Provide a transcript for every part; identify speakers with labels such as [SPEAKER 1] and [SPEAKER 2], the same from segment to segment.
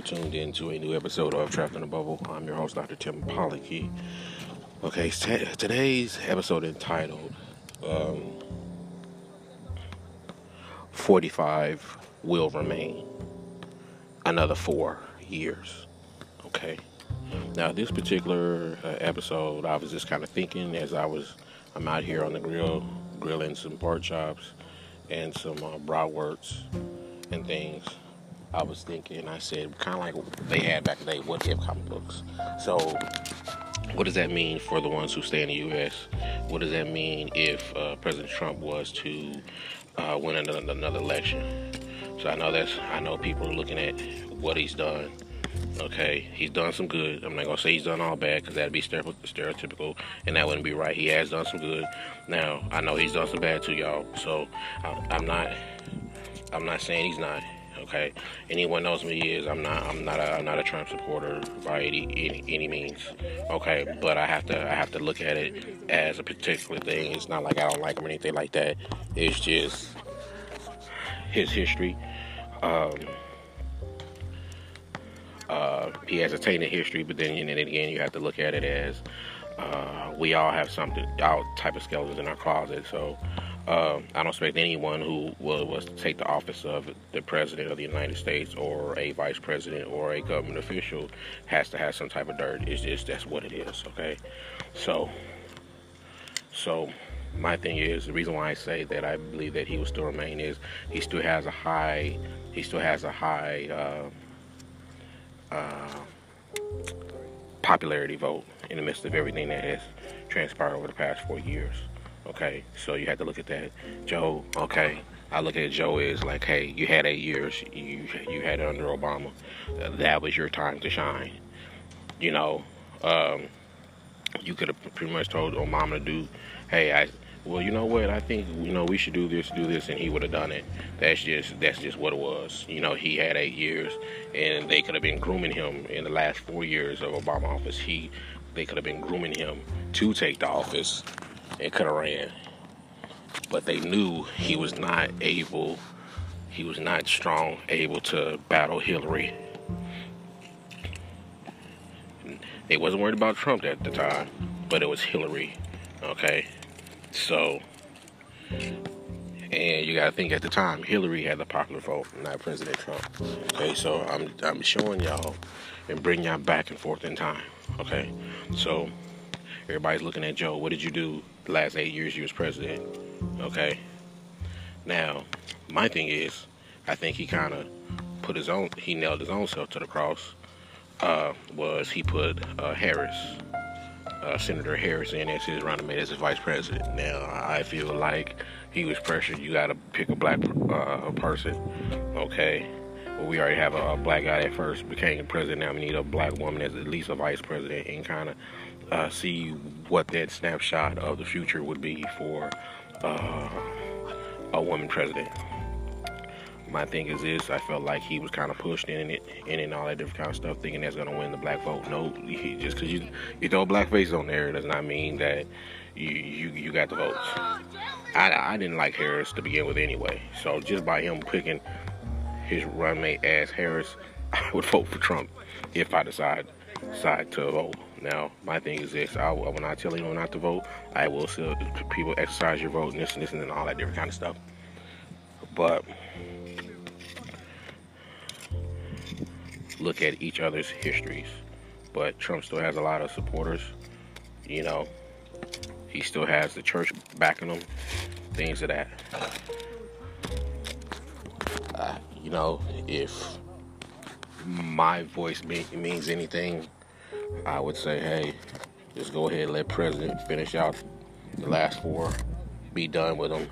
[SPEAKER 1] tuned in to a new episode of Trapped in a Bubble. I'm your host, Dr. Tim Pollocky. Okay, t- today's episode entitled um, 45 Will Remain. Another four years. Okay. Now, this particular uh, episode, I was just kind of thinking as I was, I'm out here on the grill, grilling some pork chops and some uh, bratwursts and things. I was thinking, I said, kind of like they had back in the day, what if comic books. So, what does that mean for the ones who stay in the U.S.? What does that mean if uh, President Trump was to uh, win another, another election? So I know that's I know people are looking at what he's done. Okay, he's done some good. I'm not gonna say he's done all bad because that'd be stereotypical, and that wouldn't be right. He has done some good. Now I know he's done some bad too, y'all. So I'm not I'm not saying he's not okay. Anyone knows me is I'm not I'm not a I'm not a Trump supporter by any, any any means. Okay, but I have to I have to look at it as a particular thing. It's not like I don't like him or anything like that. It's just his history. Um, uh, he has a tainted history, but then and then again you have to look at it as uh, we all have something, all type of skeletons in our closet. So uh, I don't expect anyone who was, was to take the office of the president of the United States or a vice president or a government official has to have some type of dirt. It's just that's what it is. Okay, so so my thing is the reason why I say that I believe that he will still remain is he still has a high he still has a high uh, uh, popularity vote in the midst of everything that has transpired over the past four years. Okay, so you have to look at that. Joe, okay, I look at Joe as like, hey, you had eight years, you you had it under Obama, that was your time to shine. You know, um, you could have pretty much told Obama to do, hey, I, well, you know what, I think you know we should do this, do this, and he would have done it. That's just that's just what it was. You know, he had eight years, and they could have been grooming him in the last four years of Obama office. He, they could have been grooming him to take the office and could have ran. But they knew he was not able, he was not strong, able to battle Hillary. They wasn't worried about Trump at the time, but it was Hillary. Okay, so and you gotta think at the time Hillary had the popular vote, not President Trump. Okay, so I'm I'm showing y'all and bring y'all back and forth in time. Okay, so everybody's looking at Joe. What did you do the last eight years you was president? Okay. Now, my thing is, I think he kind of put his own, he nailed his own self to the cross. Uh, was he put uh, Harris, uh, Senator Harris, in as his running mate as his vice president? Now, I feel like he was pressured. You got to pick a black uh, person, okay? Well, we already have a, a, black guy that first became president. Now we need a black woman as at least a vice president, and kind of uh, see what that snapshot of the future would be for uh, a woman president. My thing is this: I felt like he was kind of pushed in it, in and all that different kind of stuff, thinking that's gonna win the black vote. No, just because you you throw blackface on there does not mean that you you, you got the votes. I, I didn't like Harris to begin with anyway, so just by him picking his runmate as Harris, I would vote for Trump if I decide decide to vote. Now, my thing is this: I, when I tell anyone not to vote, I will still people exercise your vote and this and this and all that different kind of stuff. But look at each other's histories. But Trump still has a lot of supporters. You know, he still has the church backing him, things of that. Uh, you know, if my voice means anything, I would say, hey, just go ahead and let President finish out the last four, be done with them,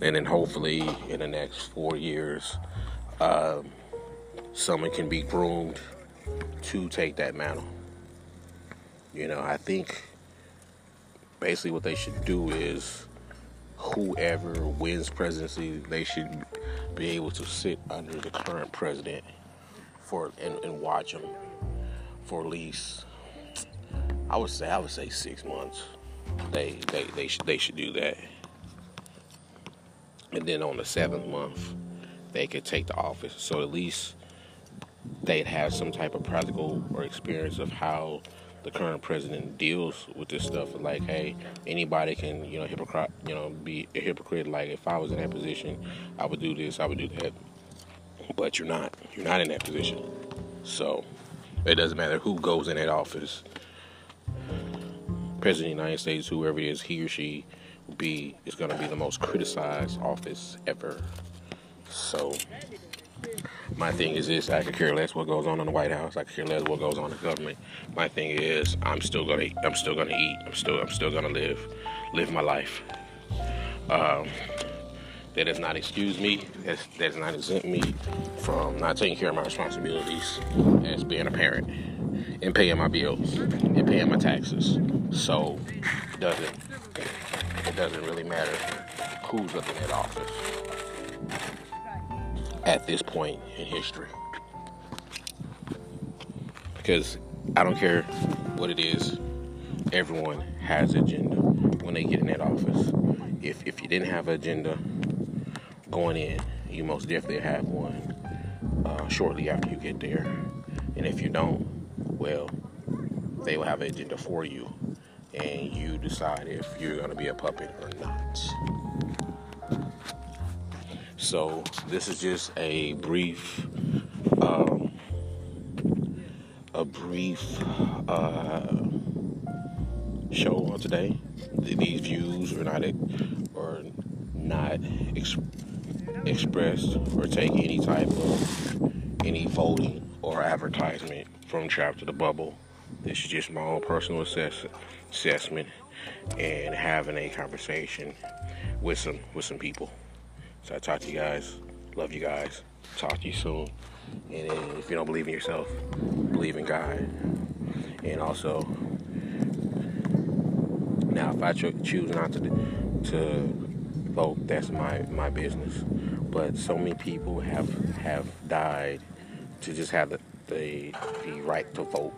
[SPEAKER 1] and then hopefully in the next four years, um, someone can be groomed to take that mantle. You know, I think basically what they should do is whoever wins presidency, they should be able to sit under the current president for and, and watch him for at least I would say I would say six months. They they they should they should do that. And then on the seventh month, they could take the office. So at least they'd have some type of practical or experience of how the current president deals with this stuff. Like, hey, anybody can, you know, hypocrite, you know, be a hypocrite. Like, if I was in that position, I would do this, I would do that. But you're not. You're not in that position. So it doesn't matter who goes in that office. President of the United States, whoever it is, he or she will be is going to be the most criticized office ever. So my thing is this: I could care less what goes on in the White House. I could care less what goes on in government. My thing is, I'm still gonna, I'm still gonna eat. I'm still, I'm still gonna live, live my life. Um, that does not excuse me. That does not exempt me from not taking care of my responsibilities as being a parent and paying my bills and paying my taxes. So, it doesn't it doesn't really matter who's up in that office at this point in history. Because I don't care what it is, everyone has agenda when they get in that office. If, if you didn't have an agenda going in, you most definitely have one uh, shortly after you get there. And if you don't, well, they will have an agenda for you, and you decide if you're going to be a puppet or not. So this is just a brief, um, a brief uh, show on today. These views are not are not ex- expressed or take any type of any voting or advertisement from Trapped in a Bubble. This is just my own personal assess- assessment and having a conversation with some with some people. So I talk to you guys. Love you guys. Talk to you soon. And if you don't believe in yourself, believe in God. And also, now if I cho- choose not to to vote, that's my my business. But so many people have have died to just have the the, the right to vote.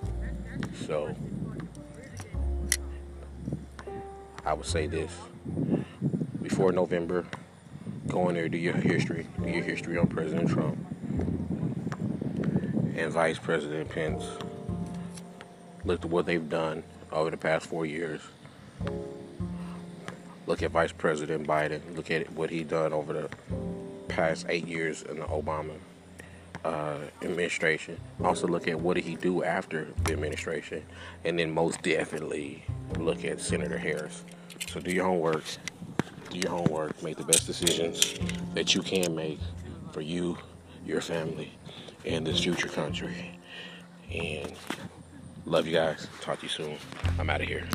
[SPEAKER 1] So I would say this before November go in there, do your history, do your history on President Trump and Vice President Pence. Look at what they've done over the past four years. Look at Vice President Biden. Look at what he done over the past eight years in the Obama uh, administration. Also look at what did he do after the administration, and then most definitely look at Senator Harris. So do your homework do your homework, make the best decisions that you can make for you, your family, and this future country. And love you guys. Talk to you soon. I'm out of here.